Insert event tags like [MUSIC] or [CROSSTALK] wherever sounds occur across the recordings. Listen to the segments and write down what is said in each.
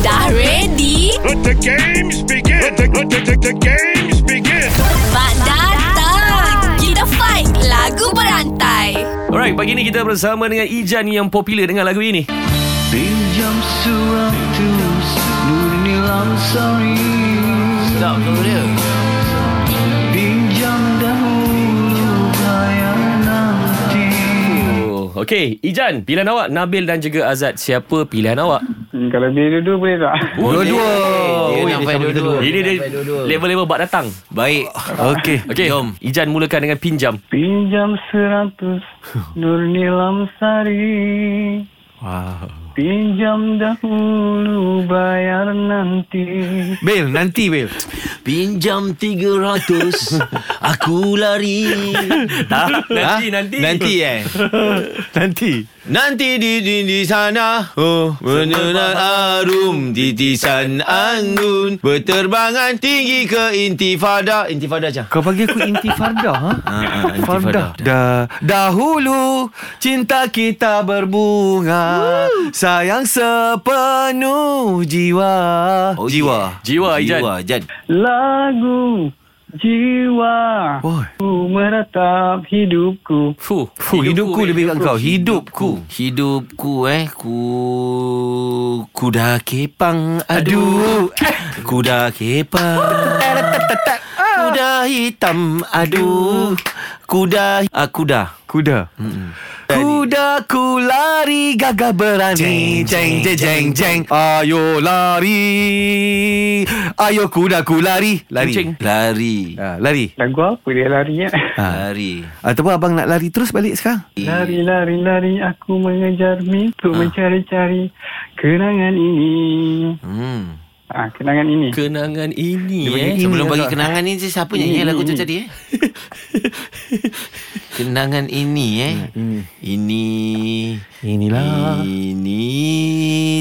Dah ready? Let the games begin. Let the, let the, the, the games begin. Mak datang! Kita fight lagu berantai. Alright, pagi ni kita bersama dengan Ijan yang popular dengan lagu ini. Pinjam seratus Nurni Lamsari Tak betul dia. Oh, okay, Ijan, pilihan awak Nabil dan juga Azad. Siapa pilihan awak? Hmm, kalau bila dua boleh tak? Dua-dua. Dia nak fight dua-dua. Ini dia level-level bak datang. Baik. Okey, okey. Ijan mulakan dengan pinjam. Pinjam seratus Nurni Lamsari Wow. Pinjam dahulu Bayar nanti. Bil, nanti Bil. Pinjam 300 [LAUGHS] Aku lari. Nanti, nanti. Nanti. Eh? [LAUGHS] Nanti. Nanti di di, di sana Oh Meneran arum Titisan anggun. Berterbangan tinggi ke intifada. Intifada je Kau bagi aku intifada ha? Ah, ah, intifada. Dah Dahulu Cinta kita berbunga Sayang sepenuh jiwa. Oh, Jiwa. Jiwa, Ijan. Jiwa Jan Lagu Jiwa. Oh. Ku meratap hidupku. Fuh. Fuh, hidupku lebih kat kau. Hidupku. Hidupku eh. Ku Kuda kepang. Aduh. [LAUGHS] Kuda kepang. Kuda hitam. Aduh. Kuda. Ah, Kuda. Kuda. Kuda ku lari gagah berani. Jeng jeng jeng jeng Ayo lari. Ayo kuda ku lari. Lari. Kucing. Lari. Ha, Lari. Lagu apa dia lari ya? Lari. Ataupun abang nak lari terus balik sekarang? Lari, lari, lari Aku mengejar mimpi Mencari-cari Kenangan ini. Hmm. Ah, Kenangan ini. Kenangan ini eh. Sebelum bagi kenangan ni Siapa nyanyi lagu tu tadi eh [LAUGHS] [LAUGHS] Kenangan ini eh? Ini. Inilah. Ini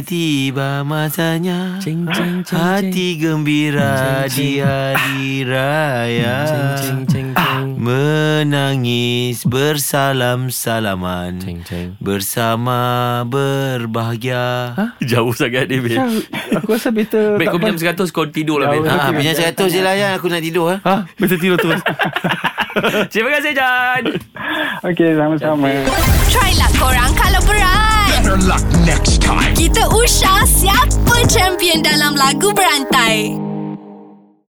tiba masanya Ceng, ceng, ceng, Hati gembira di hari raya. Ceng, ceng, ceng. Menangis bersalam-salaman Ceng, ceng. Bersama berbahagia Jauh sangat ni, Bil. Aku rasa better Baik, kau tak pinjam 100, kau tidur lah, Bil. Ah, pinjam 100 je lah ya Aku nak tidur ah. Ha, better tidur terus [LAUGHS] Terima kasih, Jan. Okey sama-sama Try lah korang kalau berat. Better luck next time. Kita usah siapa champion dalam lagu berantai.